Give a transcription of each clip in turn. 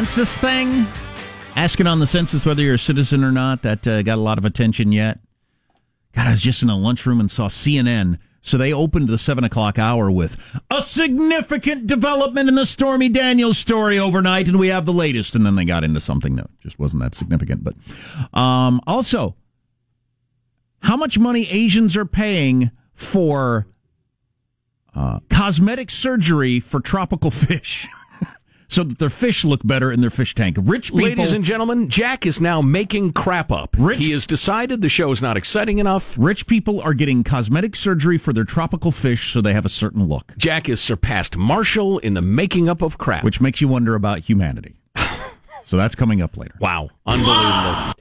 census thing, asking on the census whether you're a citizen or not, that uh, got a lot of attention yet. God, I was just in a lunchroom and saw CNN. So they opened the seven o'clock hour with a significant development in the Stormy Daniels story overnight, and we have the latest. And then they got into something that just wasn't that significant. But um, also, how much money Asians are paying for uh, cosmetic surgery for tropical fish. So that their fish look better in their fish tank. Rich people, ladies and gentlemen, Jack is now making crap up. Rich, he has decided the show is not exciting enough. Rich people are getting cosmetic surgery for their tropical fish so they have a certain look. Jack has surpassed Marshall in the making up of crap, which makes you wonder about humanity. so that's coming up later. Wow, unbelievable.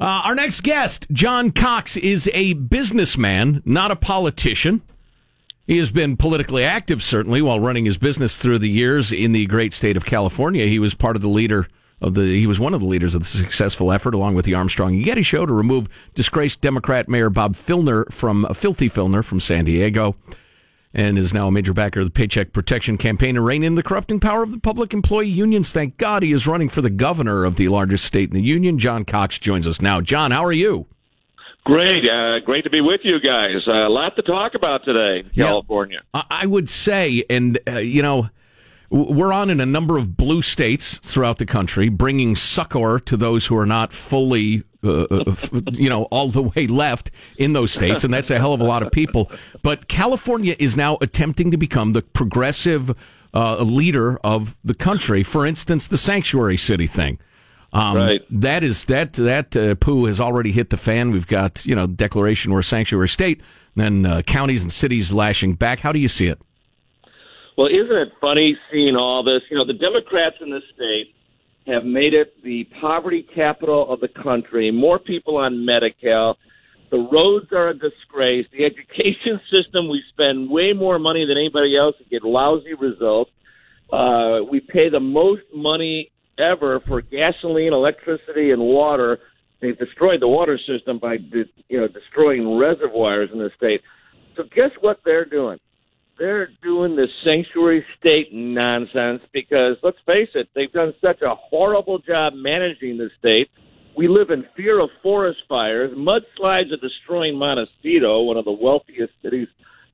Uh, our next guest, John Cox, is a businessman, not a politician. He has been politically active, certainly, while running his business through the years in the great state of California. He was part of the leader of the. He was one of the leaders of the successful effort, along with the Armstrong Getty Show, to remove disgraced Democrat Mayor Bob Filner from uh, Filthy Filner from San Diego, and is now a major backer of the Paycheck Protection Campaign to rein in the corrupting power of the public employee unions. Thank God he is running for the governor of the largest state in the union. John Cox joins us now. John, how are you? Great, uh, great to be with you guys. Uh, a lot to talk about today, California. Yeah, I would say, and uh, you know, we're on in a number of blue states throughout the country, bringing succor to those who are not fully, uh, uh you know, all the way left in those states, and that's a hell of a lot of people. But California is now attempting to become the progressive uh, leader of the country. For instance, the sanctuary city thing. Um, right. That is that that uh, poo has already hit the fan. We've got you know declaration we're a sanctuary state. Then uh, counties and cities lashing back. How do you see it? Well, isn't it funny seeing all this? You know, the Democrats in this state have made it the poverty capital of the country. More people on Medi-Cal. The roads are a disgrace. The education system, we spend way more money than anybody else and get lousy results. Uh, we pay the most money ever for gasoline, electricity, and water. They've destroyed the water system by you know destroying reservoirs in the state. So guess what they're doing? They're doing this sanctuary state nonsense because let's face it, they've done such a horrible job managing the state. We live in fear of forest fires. Mudslides are destroying Montecito, one of the wealthiest cities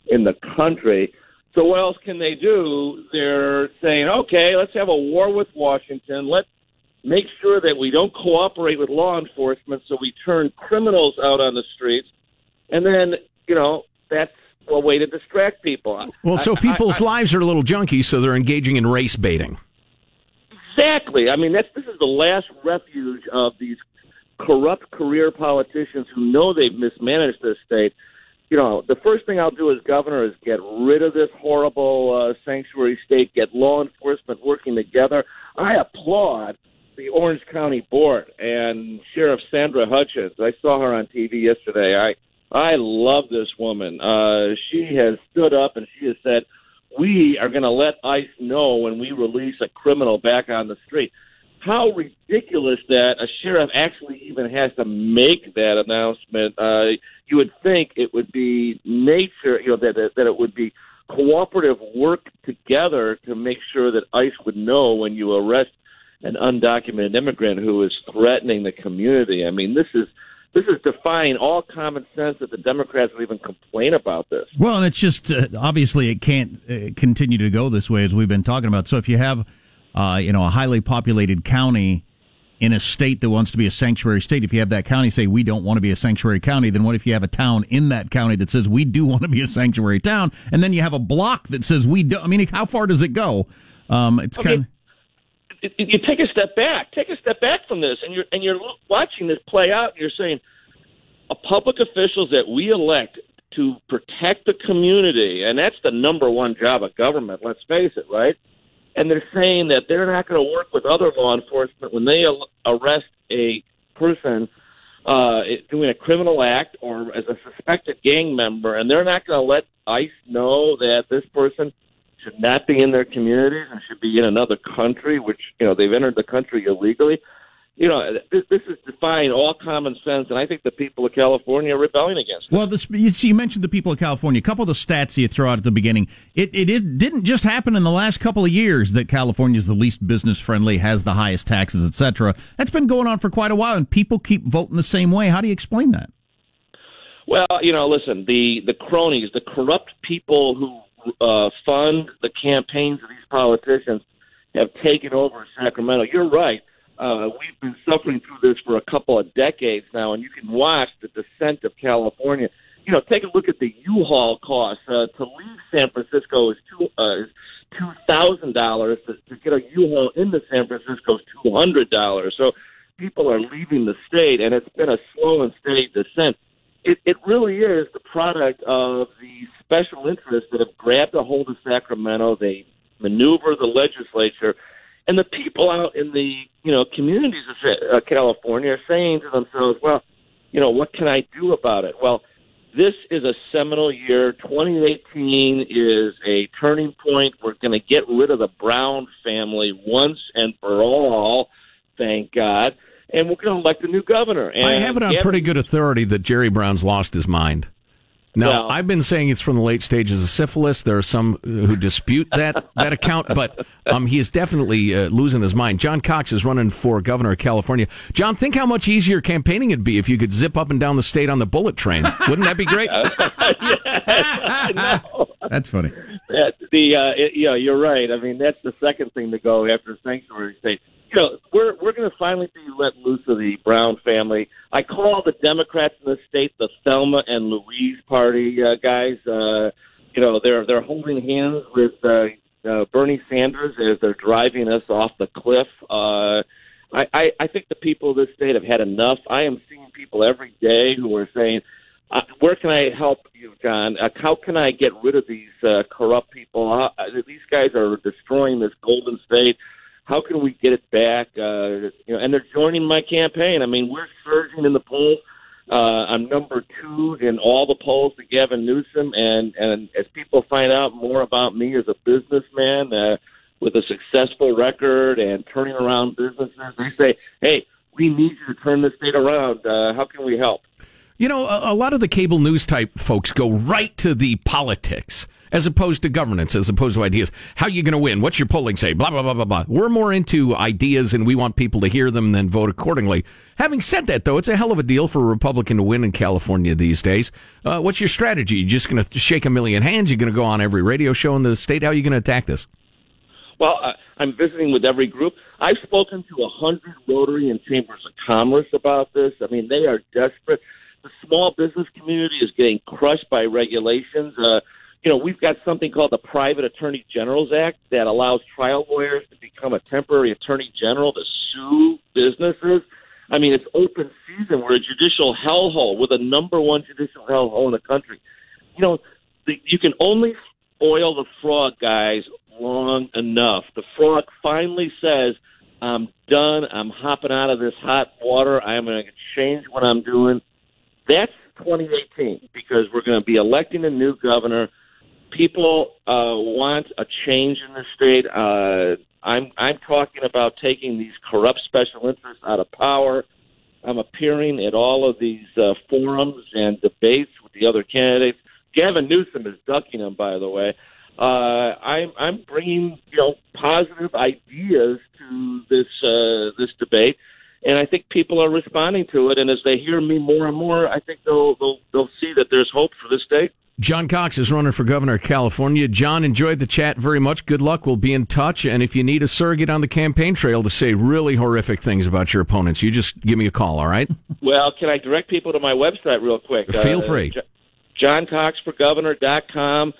in the country. So what else can they do? They're saying, okay, let's have a war with Washington. Let's make sure that we don't cooperate with law enforcement, so we turn criminals out on the streets, and then you know that's a way to distract people. Well, so people's I, I, lives are a little junky, so they're engaging in race baiting. Exactly. I mean, that's this is the last refuge of these corrupt career politicians who know they've mismanaged this state you know, the first thing I'll do as governor is get rid of this horrible uh, sanctuary state, get law enforcement working together. I applaud the Orange County Board and Sheriff Sandra Hutchens. I saw her on TV yesterday. I I love this woman. Uh, she has stood up and she has said, "We are going to let ICE know when we release a criminal back on the street." How ridiculous that a sheriff actually even has to make that announcement. Uh, you would think it would be nature, you know, that that it would be cooperative work together to make sure that ICE would know when you arrest an undocumented immigrant who is threatening the community. I mean, this is this is defying all common sense that the Democrats would even complain about this. Well, and it's just uh, obviously it can't uh, continue to go this way as we've been talking about. So if you have, uh, you know, a highly populated county in a state that wants to be a sanctuary state, if you have that county say we don't want to be a sanctuary county, then what if you have a town in that county that says we do want to be a sanctuary town, and then you have a block that says we do? I mean, how far does it go? Um, it's okay. kind. Of, you take a step back. Take a step back from this, and you're and you're watching this play out. And you're saying, a public officials that we elect to protect the community, and that's the number one job of government. Let's face it, right? And they're saying that they're not going to work with other law enforcement when they arrest a person uh, doing a criminal act or as a suspected gang member, and they're not going to let ICE know that this person should not be in their communities and should be in another country, which you know they've entered the country illegally. You know, this, this is defying all common sense, and I think the people of California are rebelling against it. Well, this, you, see, you mentioned the people of California. A couple of the stats you throw out at the beginning. It, it, it didn't just happen in the last couple of years that California is the least business friendly, has the highest taxes, etc. That's been going on for quite a while, and people keep voting the same way. How do you explain that? Well, you know, listen, the the cronies, the corrupt people who uh, fund the campaigns of these politicians have taken over Sacramento. You're right. Uh, we've been suffering through this for a couple of decades now, and you can watch the descent of California. You know, take a look at the U-Haul cost uh, to leave San Francisco is two uh, two thousand dollars to, to get a U-Haul into San Francisco is two hundred dollars. So people are leaving the state, and it's been a slow and steady descent. It, it really is the product of the special interests that have grabbed a hold of Sacramento. They maneuver the legislature and the people out in the you know communities of uh, California are saying to themselves, "Well, you know, what can I do about it?" Well, this is a seminal year. 2018 is a turning point. We're going to get rid of the Brown family once and for all. Thank God. And we're going to elect a new governor. And I have it on Gavin- pretty good authority that Jerry Brown's lost his mind. Now, Well- I've been saying it's from the late stages of syphilis. There are some who dispute that that account, but um, he is definitely uh, losing his mind. John Cox is running for governor of California. John, think how much easier campaigning it'd be if you could zip up and down the state on the bullet train. Wouldn't that be great? That's funny. Yeah, the uh, it, you know you're right. I mean that's the second thing to go after sanctuary state. You know we're we're going to finally be let loose of the Brown family. I call the Democrats in the state the Thelma and Louise party uh, guys. Uh, you know they're they're holding hands with uh, uh, Bernie Sanders as they're driving us off the cliff. Uh, I, I, I think the people of this state have had enough. I am seeing people every day who are saying, uh, "Where can I help you, John? Uh, how can I get rid of these uh, corrupt people? Uh, these guys are destroying this golden state. How can we get it back?" Uh, you know, and they're joining my campaign. I mean, we're surging in the polls. Uh, I'm number two in all the polls to Gavin Newsom, and and as people find out more about me as a businessman uh, with a successful record and turning around businesses, they say, "Hey, we need you to turn this state around. Uh, how can we help?" You know, a, a lot of the cable news type folks go right to the politics as opposed to governance, as opposed to ideas. How are you going to win? What's your polling say? Blah, blah, blah, blah, blah. We're more into ideas and we want people to hear them and then vote accordingly. Having said that, though, it's a hell of a deal for a Republican to win in California these days. Uh, what's your strategy? You're just going to shake a million hands? You're going to go on every radio show in the state? How are you going to attack this? Well, uh, I'm visiting with every group. I've spoken to a hundred Rotary and Chambers of Commerce about this. I mean, they are desperate. The small business community is getting crushed by regulations. Uh, you know, we've got something called the Private Attorney General's Act that allows trial lawyers to become a temporary attorney general to sue businesses. I mean, it's open season. We're a judicial hellhole. We're the number one judicial hellhole in the country. You know, the, you can only spoil the frog, guys, long enough. The frog finally says, I'm done. I'm hopping out of this hot water. I'm going to change what I'm doing. That's 2018 because we're going to be electing a new governor. People uh, want a change in the state. Uh, I'm I'm talking about taking these corrupt special interests out of power. I'm appearing at all of these uh, forums and debates with the other candidates. Gavin Newsom is ducking them, by the way. Uh, I'm I'm bringing you know positive ideas to this uh, this debate, and I think people are responding to it. And as they hear me more and more, I think they'll they'll, they'll see that there's hope for this state. John Cox is running for governor of California. John, enjoyed the chat very much. Good luck. We'll be in touch. And if you need a surrogate on the campaign trail to say really horrific things about your opponents, you just give me a call, all right? Well, can I direct people to my website real quick? Feel free. Uh, JohnCoxforGovernor.com.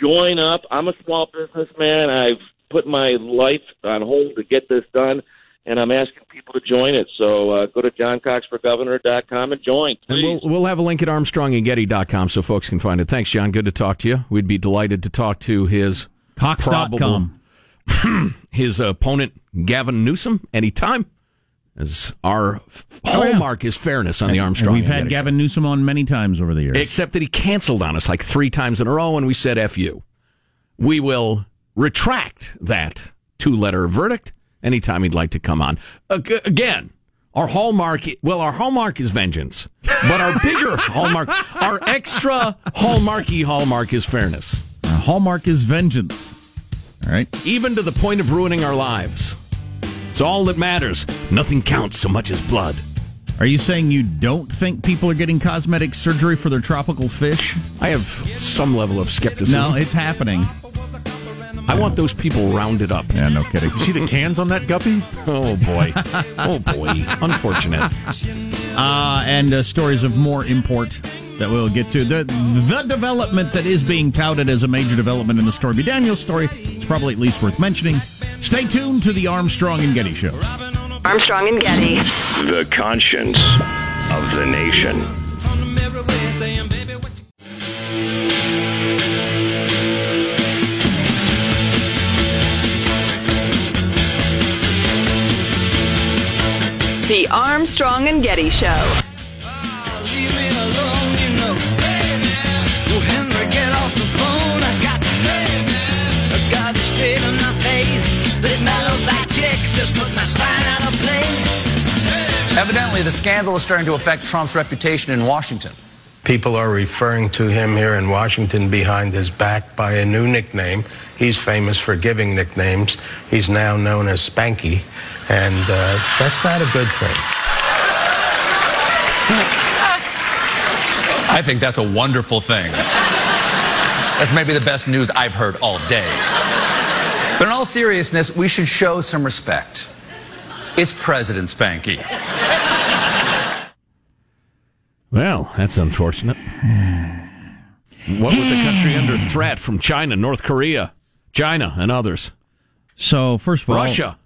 Join up. I'm a small businessman. I've put my life on hold to get this done, and I'm asking people to join it. So uh, go to JohnCoxforGovernor.com and join. And we'll, we'll have a link at ArmstrongandGetty.com so folks can find it. Thanks, John. Good to talk to you. We'd be delighted to talk to his Cox.com. his opponent, Gavin Newsom, anytime. As our Oh, yeah. hallmark is fairness on the Armstrong. We've had Getty show. Gavin Newsom on many times over the years. except that he canceled on us like three times in a row, and we said "f you." We will retract that two-letter verdict anytime he'd like to come on. Again, Our hallmark, well, our hallmark is vengeance, but our bigger hallmark, our extra hallmarky hallmark is fairness. Our hallmark is vengeance. All right. Even to the point of ruining our lives. It's all that matters. Nothing counts so much as blood. Are you saying you don't think people are getting cosmetic surgery for their tropical fish? I have some level of skepticism. No, it's happening. I want those people rounded up. Yeah, no kidding. You see the cans on that guppy? Oh boy. Oh boy. Unfortunate. Uh, and uh, stories of more import that we'll get to. The the development that is being touted as a major development in the Stormy Daniels story is probably at least worth mentioning. Stay tuned to the Armstrong and Getty Show. Armstrong and Getty. The conscience of the nation. The Armstrong and Getty Show. Evidently, the scandal is starting to affect Trump's reputation in Washington. People are referring to him here in Washington behind his back by a new nickname. He's famous for giving nicknames. He's now known as Spanky, and uh, that's not a good thing. I think that's a wonderful thing. That's maybe the best news I've heard all day. But in all seriousness, we should show some respect. It's President Spanky. Well, that's unfortunate. What with the country under threat from China, North Korea, China, and others? So, first of all, Russia.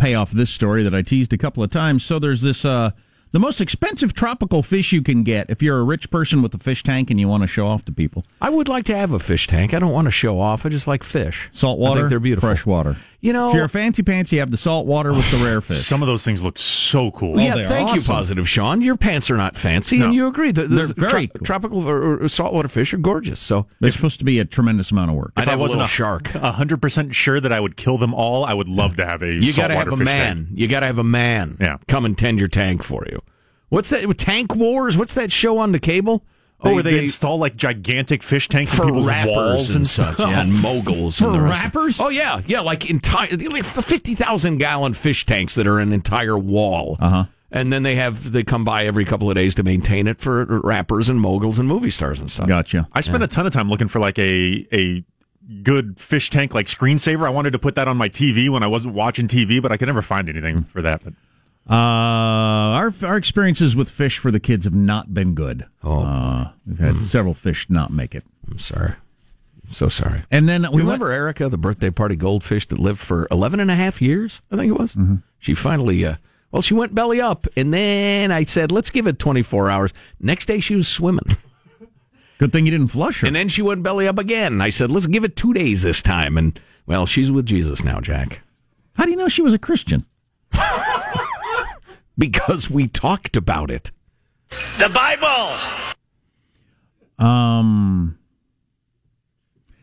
Pay off this story that I teased a couple of times. So, there's this uh, the most expensive tropical fish you can get if you're a rich person with a fish tank and you want to show off to people. I would like to have a fish tank. I don't want to show off. I just like fish. Salt I think they're beautiful. fresh water. You know, If you're a fancy pants, you have the salt water with the rare fish. Some of those things look so cool. yeah, they're thank you. Positive Sean. Your pants are not fancy, and you agree. The, the They're very tro- cool. tropical or, or saltwater fish are gorgeous. So They're supposed to be a tremendous amount of work. I'd If I wasn't little a shark. hundred percent sure that I would kill them all, I would love to have a You got to have a man. tank. You got to have a man. Yeah. come and tend your tank for you. What's that? Tank Wars? What's that show on the cable? Oh, where they, install like gigantic fish tanks for people's rappers walls and such, yeah, and moguls For and the rest of- rappers? Oh yeah, yeah, like entire like fifty thousand gallon fish tanks that are an entire wall. Uh Uh-huh. And then they have they come by every couple of days to maintain it for rappers and moguls and movie stars and stuff. Gotcha. I spent a ton of time looking for like a a good fish tank like screensaver. I wanted to put that on my TV when I wasn't watching TV, but I could never find anything for that. But Uh, our our experiences with fish for the kids have not been good. Oh. Uh, we've had several fish not make it. I'm sorry. I'm so sorry. And then we remember Erica, the birthday party goldfish that lived for 11 and a half years, I think it was. She finally, uh, well, she went belly up. And then I said, let's give it 24 hours. Next day, she was swimming. Good thing you didn't flush her. And then she went belly up again. I said, let's give it two days this time. And, well, she's with Jesus now, Jack. How do you know she was a Christian? Because we talked about it. The Bible. Um.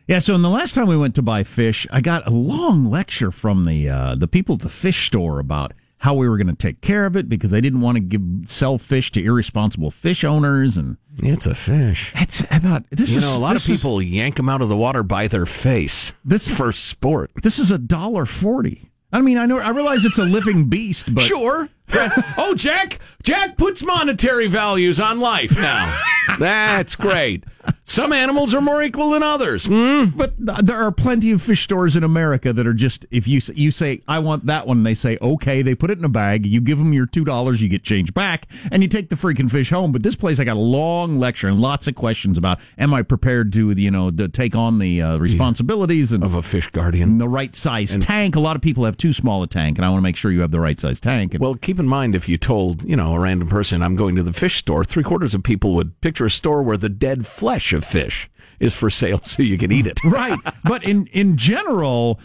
Yeah, so in the last time we went to buy fish, I got a long lecture from the uh, the people at the fish store about how we were going to take care of it because they didn't want to give sell fish to irresponsible fish owners, and It's a fish. it's I thought this You is know, a lot of this is- people yank them out of the water by their face. This- for sport. this is a dollar forty. I mean, I know I realize it's a living beast, but Sure. oh, Jack, Jack puts monetary values on life now. That's great. Some animals are more equal than others. Hmm? But th- there are plenty of fish stores in America that are just if you you say I want that one, they say okay. They put it in a bag. You give them your two dollars, you get change back, and you take the freaking fish home. But this place, I got a long lecture and lots of questions about: Am I prepared to you know to take on the uh, responsibilities and Of a fish guardian. the right size tank? A lot of people have too small a tank, and I want to make sure you have the right size tank. And Well, keep in mind if you told, you know, a random person, I'm going to the fish store, three quarters of people would picture a store where the dead flesh of fish is for sale so you can eat it. right, but in in general.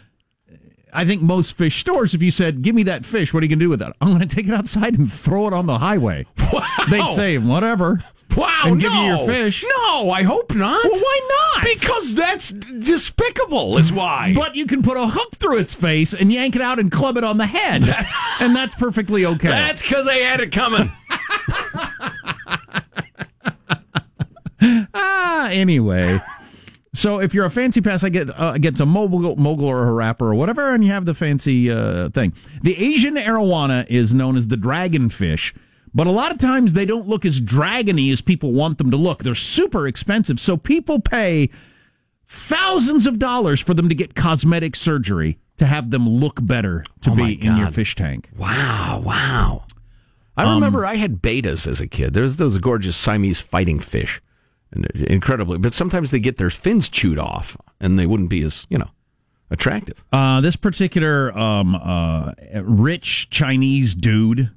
I think most fish stores, if you said, "Give me that fish," what are you going to do with that? I'm going to take it outside and throw it on the highway. They'd say, "Whatever." Wow, and no. give you your fish. No, I hope not. Well, why not? Because that's despicable, is why. But you can put a hook through its face and yank it out and club it on the head, and that's perfectly okay. that's because they had it coming. Ah, anyway. So if you're a fancy pass, I get uh, gets a mogul, mogul or a rapper or whatever, and you have the fancy uh, thing. The Asian arowana is known as the dragonfish, but a lot of times they don't look as dragony as people want them to look. They're super expensive, so people pay thousands of dollars for them to get cosmetic surgery to have them look better to Oh, be in your fish tank. Wow, wow. I remember I had bettas as a kid. There's those gorgeous Siamese fighting fish. Incredibly, but sometimes they get their fins chewed off and they wouldn't be as, you know, attractive. Uh, this particular um, uh, rich Chinese dude,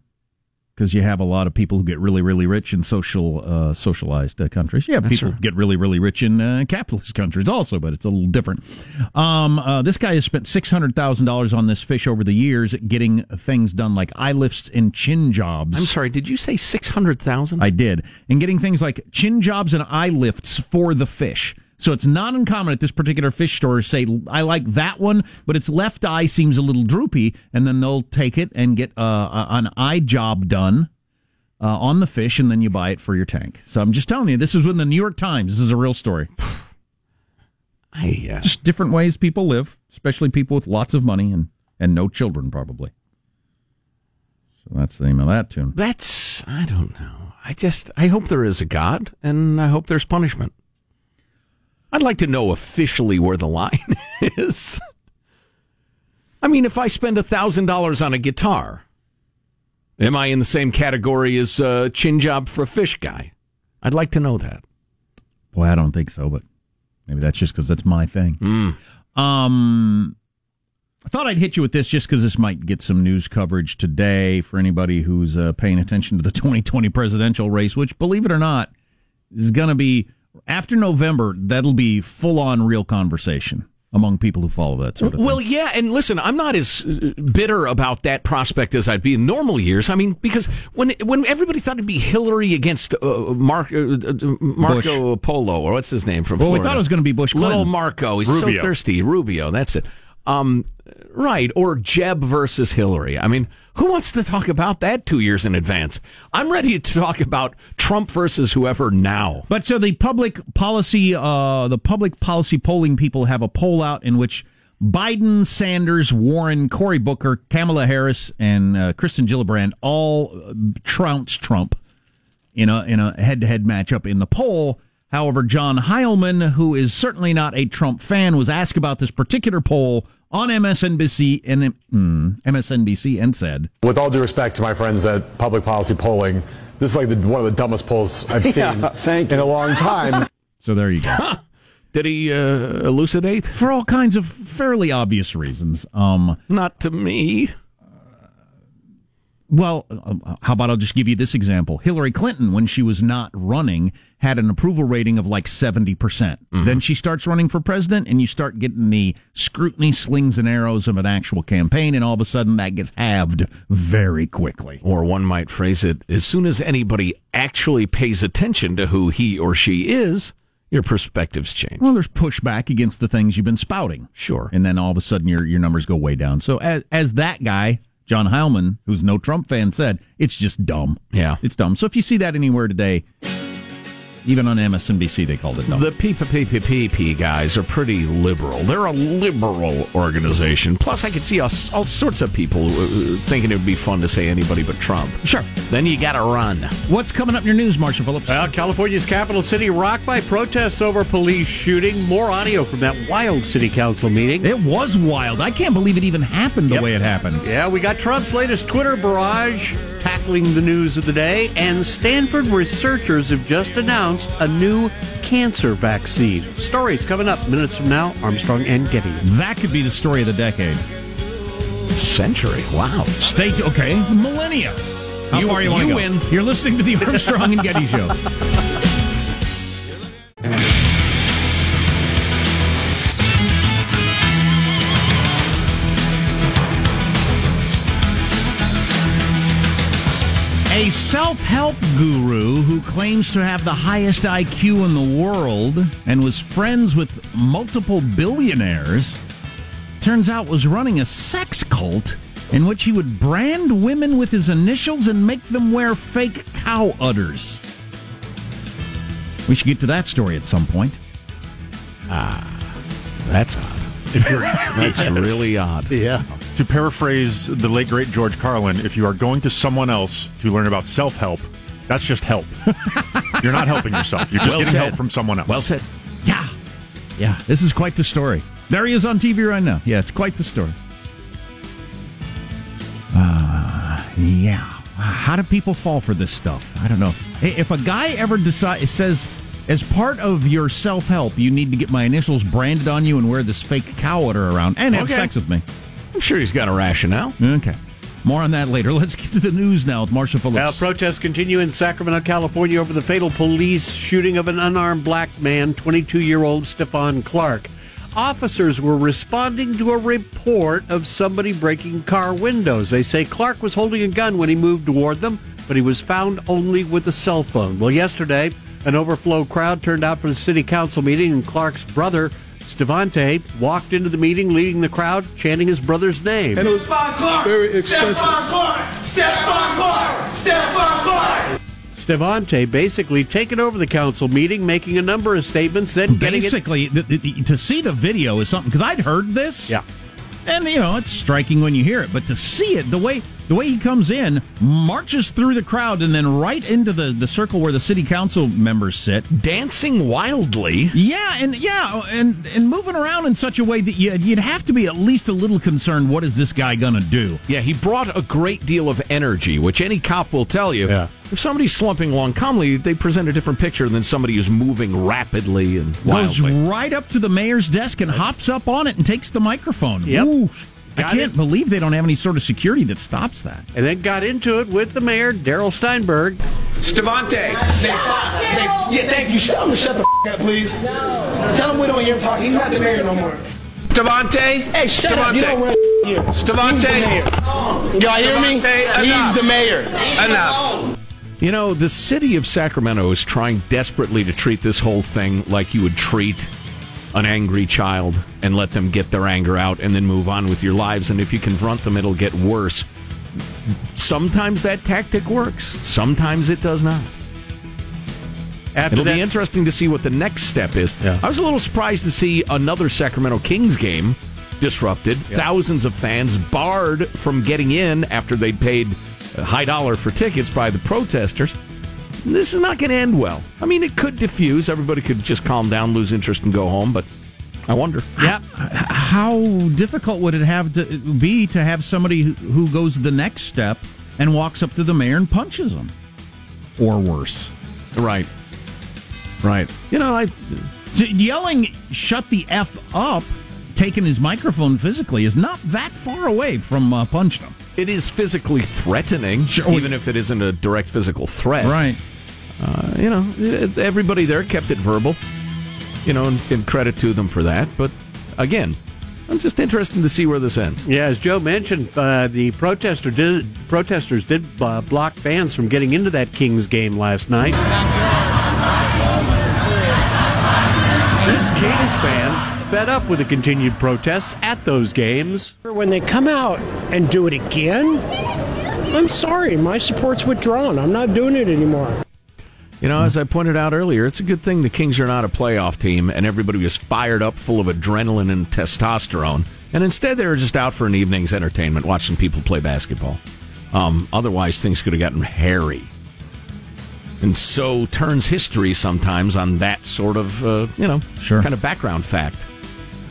because you have a lot of people who get really, really rich in social uh, socialized uh, countries. Yeah, people right. get really, really rich in uh, capitalist countries also, but it's a little different. Um, uh, this guy has spent six hundred thousand dollars on this fish over the years, getting things done like eye lifts and chin jobs. I'm sorry, did you say 600,000? I did. And getting things like chin jobs and eye lifts for the fish. So it's not uncommon at this particular fish store to say, I like that one, but its left eye seems a little droopy. And then they'll take it and get uh, an eye job done uh, on the fish, and then you buy it for your tank. So I'm just telling you, this is in the New York Times. This is a real story. I, uh, Just different ways people live, especially people with lots of money and, and no children, probably. So that's the name of that tune. that's, I don't know. I just, I hope there is a God and I hope there's punishment. I'd like to know officially where the line is. I mean, if I spend $1,000 on a guitar, am I in the same category as a chin job for a fish guy? I'd like to know that. Boy, I don't think so, but maybe that's just because that's my thing. Um, I thought I'd hit you with this just because this might get some news coverage today for anybody who's uh, paying attention to the 2020 presidential race, which, believe it or not, is going to be after November. That'll be full on real conversation among people who follow that sort of Well, thing. yeah, and listen, I'm not as uh, bitter about that prospect as I'd be in normal years. I mean, because when when everybody thought it'd be Hillary against uh, Mark, uh, uh, Marco Polo, or what's his name from Well, we thought it was going to be Bush Little Marco, he's Rubio. so thirsty. Rubio, that's it. Um, right, or Jeb versus Hillary. I mean, who wants to talk about that two years in advance? I'm ready to talk about Trump versus whoever now. But so the public policy, uh, the public policy polling people have a poll out in which Biden, Sanders, Warren, Cory Booker, Kamala Harris, and uh, Kristen Gillibrand all trounce Trump in a in a head to head matchup in the poll. However, John Heilemann, who is certainly not a Trump fan, was asked about this particular poll on MSNBC and mm, MSNBC and said, With all due respect to my friends at Public Policy Polling, this is like the, one of the dumbest polls I've seen in a long time. "So there you go." Did he uh, elucidate? For all kinds of fairly obvious reasons. Um, Not to me. Well, uh, how about I'll just give you this example. Hillary Clinton, when she was not running, had an approval rating of like 70%. percent Then she starts running for president, and you start getting the scrutiny, slings, and arrows of an actual campaign, and all of a sudden that gets halved very quickly. Or one might phrase it as soon as anybody actually pays attention to who he or she is, your perspectives change. Well, there's pushback against the things you've been spouting. Sure. And then all of a sudden your, your numbers go way down. So as, as that guy, John Heilemann, who's no Trump fan, said, it's just dumb. Yeah. It's dumb. So if you see that anywhere today, even on MSNBC, they called it dumb. The PPPPP guys are pretty liberal. They're a liberal organization. Plus, I could see all, all sorts of people uh, thinking it would be fun to say anybody but Trump. Sure. Then you got to run. What's coming up in your news, Marshall Phillips? Well, California's capital city rocked by protests over police shooting. More audio from that wild city council meeting. it was wild. I can't believe it even happened the Yep. way it happened. Yeah, we got Trump's latest Twitter barrage tackling the news of the day, and Stanford researchers have just announced a new cancer vaccine. Stories coming up minutes from now. Armstrong and Getty. That could be the story of the decade. Century. Wow. State okay, millennia. How You- far you, wanna you go? win. You're listening to the Armstrong and Getty Show. A self help guru who claims to have the highest IQ in the world and was friends with multiple billionaires turns out was running a sex cult in which he would brand women with his initials and make them wear fake cow udders. We should get to that story at some point. Ah, that's odd. If you're, That's Yes. really odd. Yeah. To paraphrase the late great George Carlin, if you are going to someone else to learn about self help, that's just help. you're not helping yourself. You're just Well getting said. help from someone else. Well said. Yeah. Yeah, this is quite the story. There he is on TV right now. Yeah, it's quite the story. Uh, yeah. How do people fall for this stuff? I don't know. Hey, If a guy ever decides says, as part of your self help, you need to get my initials branded on you and wear this fake cow udder around and have Okay. sex with me. I'm sure he's got a rationale. Okay. More on that later. Let's get to the news now with Marshall Now, protests continue in Sacramento, California over the fatal police shooting of an unarmed black man, 22 year old Stephon Clark. Officers were responding to a report of somebody breaking car windows. They say Clark was holding a gun when he moved toward them, but he was found only with a cell phone. Well, yesterday, an overflow crowd turned out for the city council meeting, and Clark's brother, Stevante, walked into the meeting leading the crowd, chanting his brother's name. And it was very expensive. Stephon Clark! Stephon Clark! Stephon Clark! Stevante basically taking over the council meeting, making a number of statements, then getting it. Basically, th- th- to see the video is something because I'd heard this. Yeah. And you know, it's striking when you hear it, but to see it, the way the way he comes in, marches through the crowd, and then right into the, the circle where the city council members sit, dancing wildly. Yeah, and yeah, and and moving around in such a way that you'd, you'd have to be at least a little concerned. What is this guy gonna do? Yeah, he brought a great deal of energy, which any cop will tell you. Yeah. If somebody's slumping along calmly, they present a different picture than somebody who's moving rapidly and wildly. Goes right up to the mayor's desk and hops up on it and takes the microphone. Yep. Ooh, I can't it. believe they don't have any sort of security that stops that. and then got into it with the mayor, Darrell Steinberg. Stevante! Yeah, thank you. Tell him to shut the f- up, please. No. Tell him we don't hear him talk. He's not the mayor no more. Stevante! Hey, shut up. You don't run here. Stevante! Y'all hear me? He's the mayor. Enough. You know, the city of Sacramento is trying desperately to treat this whole thing like you would treat an angry child and let them get their anger out and then move on with your lives. And if you confront them, it'll get worse. Sometimes that tactic works, sometimes it does not. After It'll that, be interesting to see what the next step is. I was a little surprised to see another Sacramento Kings game disrupted. Thousands of fans barred from getting in after they'd paid a high dollar for tickets by the protesters. This is not going to end well. I mean, it could diffuse. Everybody could just calm down, lose interest, and go home. But I wonder. yeah, How difficult would it have to be to have somebody who- who goes the next step and walks up to the mayor and punches him, or worse? Right. Right. You know, I T- Yelling "shut the f up," taking his microphone physically is not that far away from uh, punching him. it is physically threatening, Sure. even if it isn't a direct physical threat. Right. Uh, you know, everybody there kept it verbal, you know, and, and credit to them for that. But again, I'm just interested to see where this ends. yeah, as Joe mentioned, uh, the protester did, protesters did uh, block fans from getting into that Kings game last night. This Kings fan fed up with the continued protests at those games. When they come out and do it again, I'm sorry, my support's withdrawn. I'm not doing it anymore. You know, as I pointed out earlier, it's a good thing the Kings are not a playoff team and everybody was fired up, full of adrenaline and testosterone. And instead, they were just out for an evening's entertainment, watching people play basketball. Um, otherwise, things could have gotten hairy. And so turns history sometimes on that sort of, uh, you know, Sure. kind of background fact.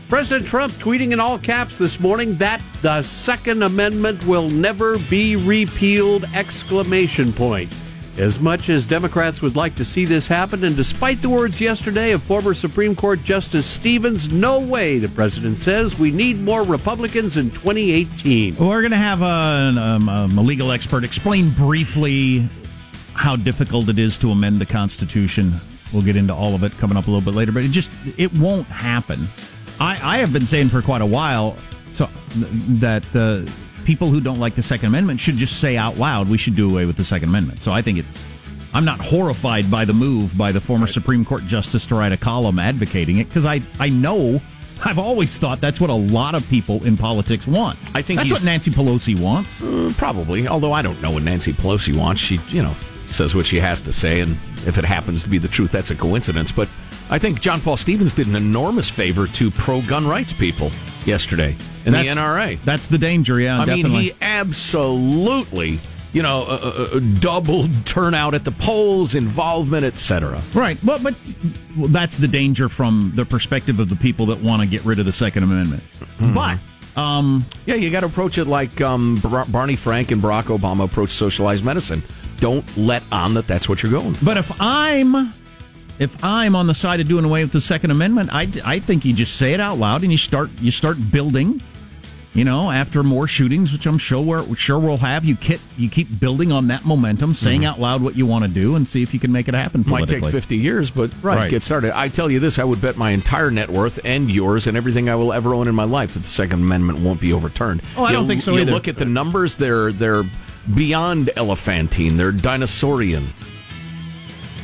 President Trump tweeting in all caps this morning that the Second Amendment will never be repealed! Exclamation point. As much as Democrats would like to see this happen, and despite the words yesterday of former Supreme Court Justice Stevens, no way, the president says, we need more Republicans in 2018. We're going to have a, um, um, a legal expert explain briefly how difficult it is to amend the Constitution. We'll get into all of it coming up a little bit later, but it just it won't happen. I, I have been saying for quite a while so that uh, people who don't like the Second Amendment should just say out loud, we should do away with the Second Amendment. So I think it. I'm not horrified by the move by the former Supreme Court justice to write a column advocating it because I, I know I've always thought that's what a lot of people in politics want. I think that's what Nancy Pelosi wants. Uh, probably, although I don't know what Nancy Pelosi wants. She, you know, says what she has to say, and if it happens to be the truth, that's a coincidence. But I think John Paul Stevens did an enormous favor to pro gun rights people yesterday in That's- the NRA. That's the danger, yeah. I mean, he absolutely, you know, uh, uh, uh, doubled turnout at the polls, involvement, etc. Right. Well, but well, that's the danger from the perspective of the people that want to get rid of the Second Amendment. But um, yeah, you got to approach it like um, Bar- Barney Frank and Barack Obama approached socialized medicine. Don't let on that that's what you're going for. But if I'm if I'm on the side of doing away with the Second Amendment, I, I think you just say it out loud and you start you start building. You know, after more shootings, which I'm sure we're, sure we'll have, you keep you keep building on that momentum, saying mm-hmm. out loud what you want to do, and see if you can make it happen. Might take 50 years, but Right. get started. I tell you this, I would bet my entire net worth and yours and everything I will ever own in my life that the Second Amendment won't be overturned. Oh, I You- don't think so you either. look at the numbers, they're they're beyond elephantine. They're dinosaurian.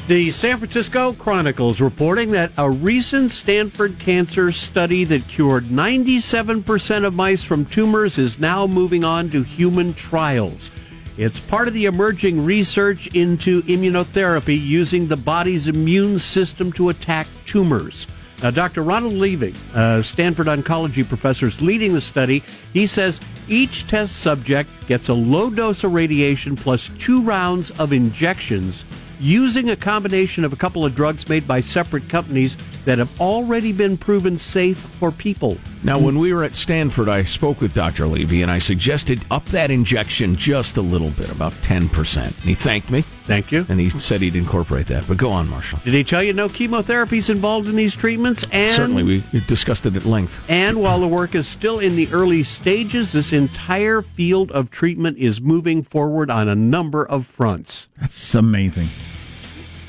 The San Francisco Chronicles reporting that a recent Stanford cancer study that cured 97% of mice from tumors is now moving on to human trials. It's part of the emerging research into immunotherapy using the body's immune system to attack tumors. Now, Dr. Ronald Levy, a Stanford oncology professor, is leading the study. He says each test subject gets a low dose of radiation plus two rounds of injections using a combination of a couple of drugs made by separate companies that have already been proven safe for people. Now, when we were at Stanford, I spoke with Dr. Levy and I suggested up that injection just a little bit, about 10%. And he thanked me. Thank you. And he said he'd incorporate that. But go on, Marshall. Did he tell you no chemotherapy is involved in these treatments? And Certainly, we discussed it at length. And while the work is still in the early stages, this entire field of treatment is moving forward on a number of fronts. That's amazing.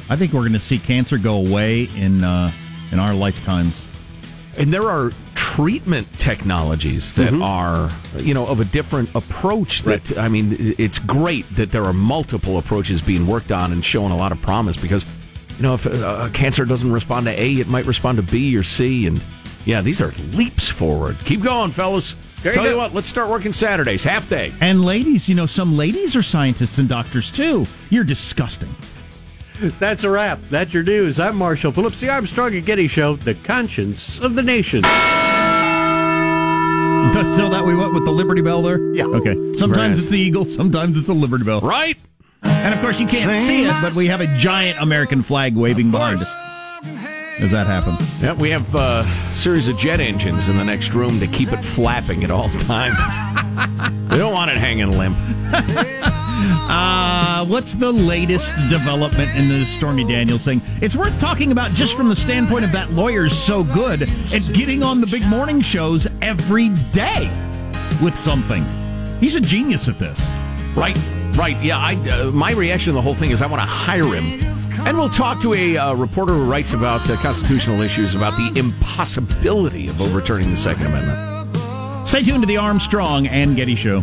I think we're going to see cancer go away in uh, in our lifetimes. And there are treatment technologies that are, you know, of a different approach. That I mean, it's great that there are multiple approaches being worked on and showing a lot of promise because, you know, if a, a cancer doesn't respond to A, it might respond to B or C, and yeah, these are leaps forward. Keep going, fellas. There Tell you go. what, let's start working Saturdays, half day. And ladies, you know, some ladies are scientists and doctors too. You're disgusting. That's a wrap. That's your news. I'm Marshall Phillips, the Armstrong and Getty Show, the conscience of the nation. So that we went with the Liberty Bell there? Yeah. Okay. Sometimes Right. it's the Eagle, sometimes it's a Liberty Bell. Right. And of course, you can't see it, but we have a giant American flag waving behind us as that happens. Yeah, we have a series of jet engines in the next room to keep it flapping at all times. we don't want it hanging limp. Uh, what's the latest development in the Stormy Daniels thing? It's worth talking about just from the standpoint of that lawyer's so good at getting on the big morning shows every day with something. He's a genius at this. Right, right. Yeah, I, uh, my reaction to the whole thing is I want to hire him. And we'll talk to a uh, reporter who writes about uh, constitutional issues about the impossibility of overturning the Second Amendment. Stay tuned to the Armstrong and Getty Show.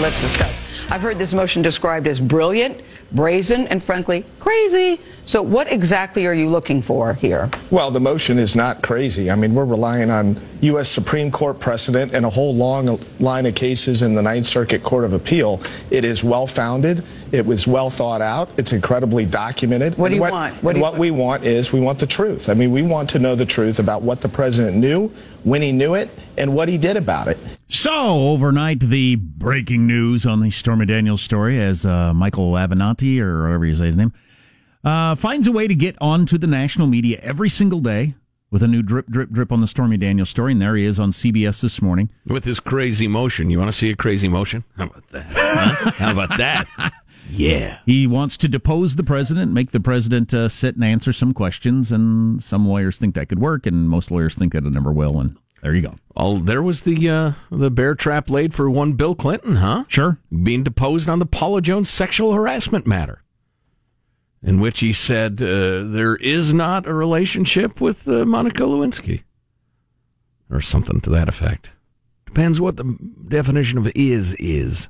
Let's discuss. I've heard this motion described as brilliant, brazen, and frankly, crazy. So, what exactly are you looking for here? Well, the motion is not crazy. I mean, we're relying on U.S. Supreme Court precedent and a whole long line of cases in the Ninth Circuit Court of Appeal. It is well founded. It was well thought out. It's incredibly documented. What do And you want? What do you what we want is we want the truth. I mean, we want to know the truth about what the president knew, when he knew it, and what he did about it. So, overnight, the breaking news on the Stormy Daniels story as uh, Michael Avenatti, or whatever you say his name, uh, finds a way to get onto the national media every single day with a new drip, drip, drip on the Stormy Daniels story, and there he is on CBS this morning. With his crazy motion. You want to see a crazy motion? How about that? Huh? How about that? Yeah. He wants to depose the president, make the president uh, sit and answer some questions, and some lawyers think that could work, and most lawyers think that it never will. And there you go. Oh, there was the uh, the bear trap laid for one Bill Clinton, huh? Sure. Being deposed on the Paula Jones sexual harassment matter, in which he said uh, there is not a relationship with uh, Monica Lewinsky, or something to that effect. Depends what the definition of is is.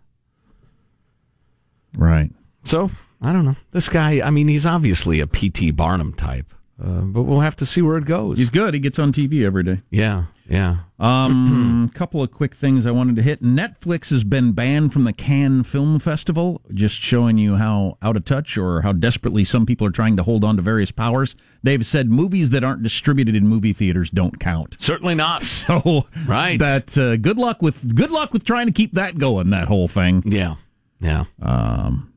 Right. So I don't know. This guy, I mean, he's obviously a P.T. Barnum type, uh, but we'll have to see where it goes. He's good. He gets on TV every day. Yeah, yeah. Um, a couple of quick things I wanted to hit. Netflix has been banned from the Cannes Film Festival, just showing you how out of touch or how desperately some people are trying to hold on to various powers. They've said movies that aren't distributed in movie theaters don't count. Certainly not. So, right. That uh, good luck with good luck with trying to keep that going. That whole thing. Yeah. Yeah. Um,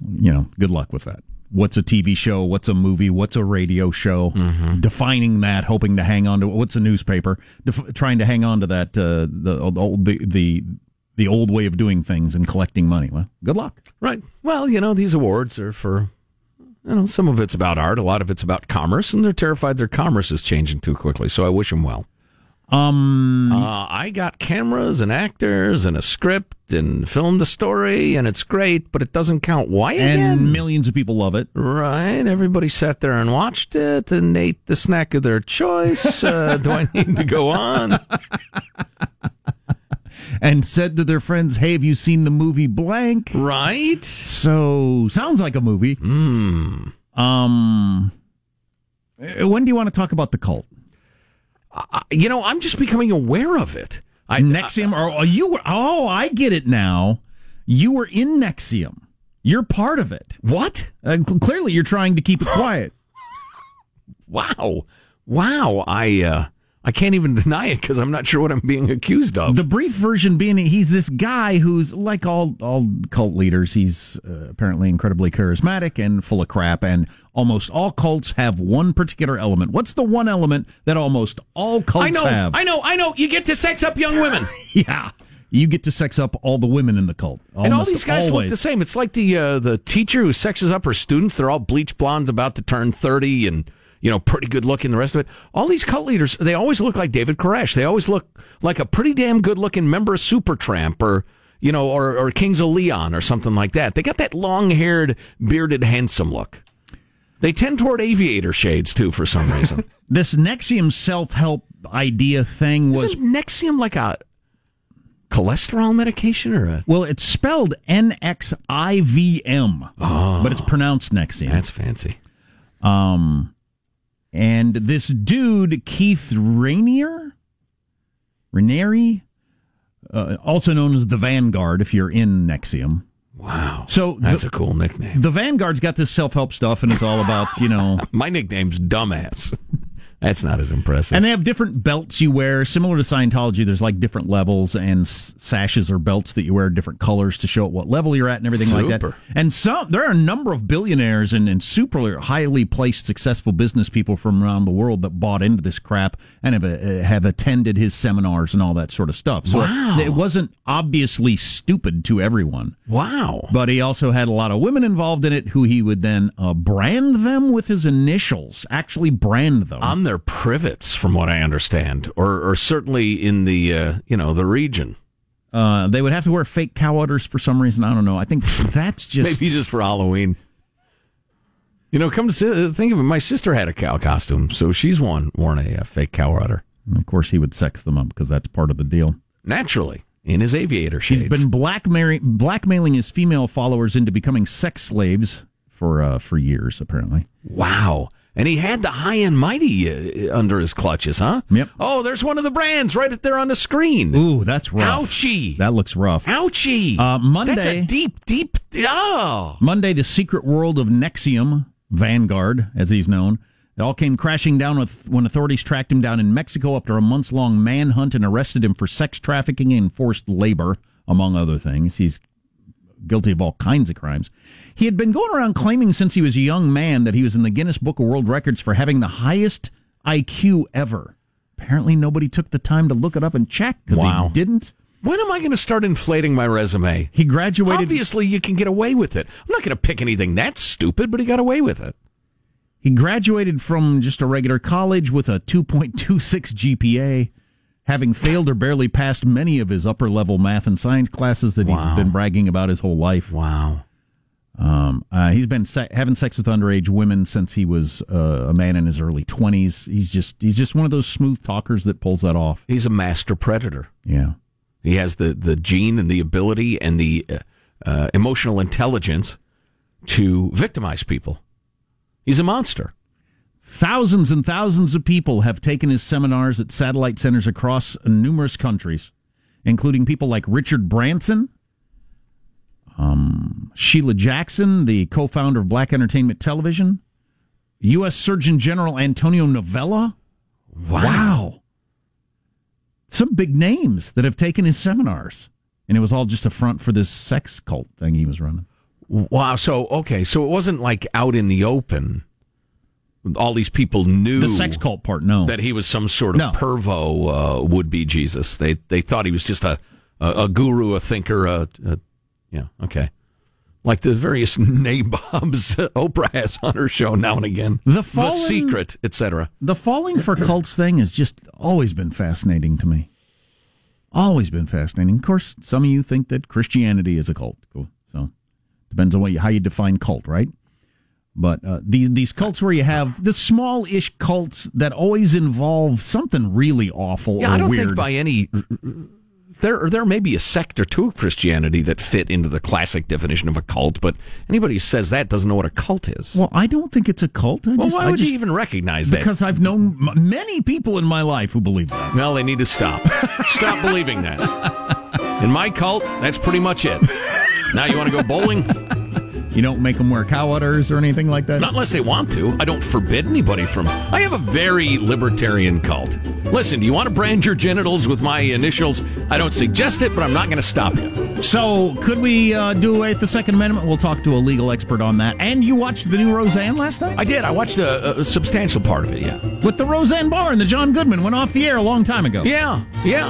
you know, good luck with that. What's a TV show? What's a movie? What's a radio show? Mm-hmm. Defining that, hoping to hang on to what's a newspaper? Def- trying to hang on to that uh, the old the, the the old way of doing things and collecting money. Well, good luck. Right. Well, you know, these awards are for you know, some of it's about art, a lot of it's about commerce, and they're terrified their commerce is changing too quickly. So I wish them well. Um, uh, I got cameras and actors and a script and filmed the story, and it's great, but it doesn't count. Why again? And millions of people love it. Right. Everybody sat there and watched it and ate the snack of their choice. Uh, do I need to go on? and said to their friends, "Hey, have you seen the movie blank?" Right. So sounds like a movie. Mm. Um, when do you want to talk about the cult? Uh, you know, I'm just becoming aware of it. I, NXIVM, or oh, you were? Oh, I get it now. You were in NXIVM. You're part of it. What? Uh, clearly, you're trying to keep it quiet. wow, wow. I uh, I can't even deny it because I'm not sure what I'm being accused of. The brief version being he's this guy who's like all all cult leaders. He's uh, apparently incredibly charismatic and full of crap. And almost all cults have one particular element. What's the one element that almost all cults I know, have? I know, I know. You get to sex up young women. yeah. You get to sex up all the women in the cult, and all these guys always. look the same. It's like the uh, the teacher who sexes up her students. They're all bleach blondes, about to turn thirty, and you know, pretty good looking. The rest of it, all these cult leaders, they always look like David Koresh. They always look like a pretty damn good looking member of Supertramp or you know, or, or Kings of Leon or something like that. They got that long haired, bearded, handsome look. They tend toward aviator shades too, for some reason. this NXIVM self help idea thing was Isn't Nexium like a cholesterol medication or a well, it's spelled N X I V M, Oh. but it's pronounced Nexium. That's fancy. Um, and this dude Keith Rainier, Raniere, uh, also known as the Vanguard, if you're in NXIVM. Wow. So That's the, a cool nickname. The Vanguard's got this self help stuff, and it's all about you know. My nickname's Dumbass. That's not as impressive. And they have different belts you wear, similar to Scientology. There's like different levels and s- sashes or belts that you wear different colors to show at what level you're at and everything like that. Super. And some there are a number of billionaires and, and super highly placed successful business people from around the world that bought into this crap and have uh, have attended his seminars and all that sort of stuff. So Wow. it, it wasn't obviously stupid to everyone. wow. But he also had a lot of women involved in it who he would then uh, brand them with his initials, actually brand them. On their privets, from what I understand, or or certainly in the uh, you know the region. Uh, they would have to wear fake cow udders for some reason. I don't know. I think that's just Maybe just for Halloween. You know, come to si- think of it, my sister had a cow costume, so she's worn worn a, uh fake cow udder. And of course, he would sex them up because that's part of the deal. Naturally, in his aviator shades. He's been blackmailing blackmailing his female followers into becoming sex slaves for uh, for years, apparently. Wow. And he had the high and mighty uh, under his clutches, huh? Yep. Oh, there's one of the brands right there on the screen. Ooh, that's rough. Ouchie. That looks rough. Ouchie. Uh, Monday. That's a deep, deep. Oh. Monday, the secret world of NXIVM Vanguard, as he's known, it all came crashing down with when authorities tracked him down in Mexico after a months long manhunt and arrested him for sex trafficking and forced labor, among other things. He's guilty of all kinds of crimes. He had been going around claiming since he was a young man that he was in the Guinness Book of World Records for having the highest IQ ever. Apparently, nobody took the time to look it up and check because Wow. he didn't. When am I going to start inflating my resume? He graduated. Obviously, you can get away with it. I'm not going to pick anything that's stupid, but he got away with it. He graduated from just a regular college with a 2.26 GPA, having failed or barely passed many of his upper level math and science classes that Wow. he's been bragging about his whole life. Wow. Um, uh, he's been se- having sex with underage women since he was uh, a man in his early 20s. He's just he's just one of those smooth talkers that pulls that off. He's a master predator. Yeah. He has the, the gene and the ability and the uh, uh, emotional intelligence to victimize people. He's a monster. Thousands and thousands of people have taken his seminars at satellite centers across numerous countries, including people like Richard Branson, um, Sheila Jackson, the co founder of Black Entertainment Television, U.S. Surgeon General Antonia Novello. Wow. Some big names that have taken his seminars. And it was all just a front for this sex cult thing he was running. Wow. So, okay. So it wasn't like out in the open. All these people knew The sex cult part, no. that he was some sort of No. pervo uh, would be Jesus. They they thought he was just a a, a guru, a thinker. A, a, yeah, okay. Like the various nabobs Oprah has on her show now and again. The the fallen- secret, etc. The falling for cults thing has just always been fascinating to me. Always been fascinating. Of course, some of you think that Christianity is a cult. Cool. So depends on what you, how you define cult, right? But uh, these these cults where you have the small-ish cults that always involve something really awful Yeah, or I don't weird. think by any there there may be a sect or two of Christianity that fit into the classic definition of a cult, but anybody who says that doesn't know what a cult is. well, I don't think it's a cult. I Well, just, why I would just- you even recognize that? Because I've known m- many people in my life who believe that. Well, they need to stop. stop believing that. In my cult, that's pretty much it. Now you want to go bowling? You don't make them wear cow udders or anything like that. Not unless they want to. I don't forbid anybody from. I have a very libertarian cult. Listen, do you want to brand your genitals with my initials? I don't suggest it, but I'm not going to stop you. So, could we uh, do away with the Second Amendment? We'll talk to a legal expert on that. And you watched the new Roseanne last night? I did. I watched a, a substantial part of it, yeah. With the Roseanne Barr and the John Goodman went off the air a long time ago. Yeah, yeah.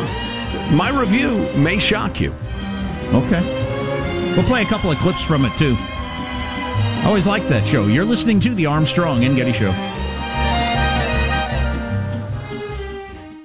My review may shock you. Okay. We'll play a couple of clips from it, too. Always liked that show. You're listening to The Armstrong and Getty Show.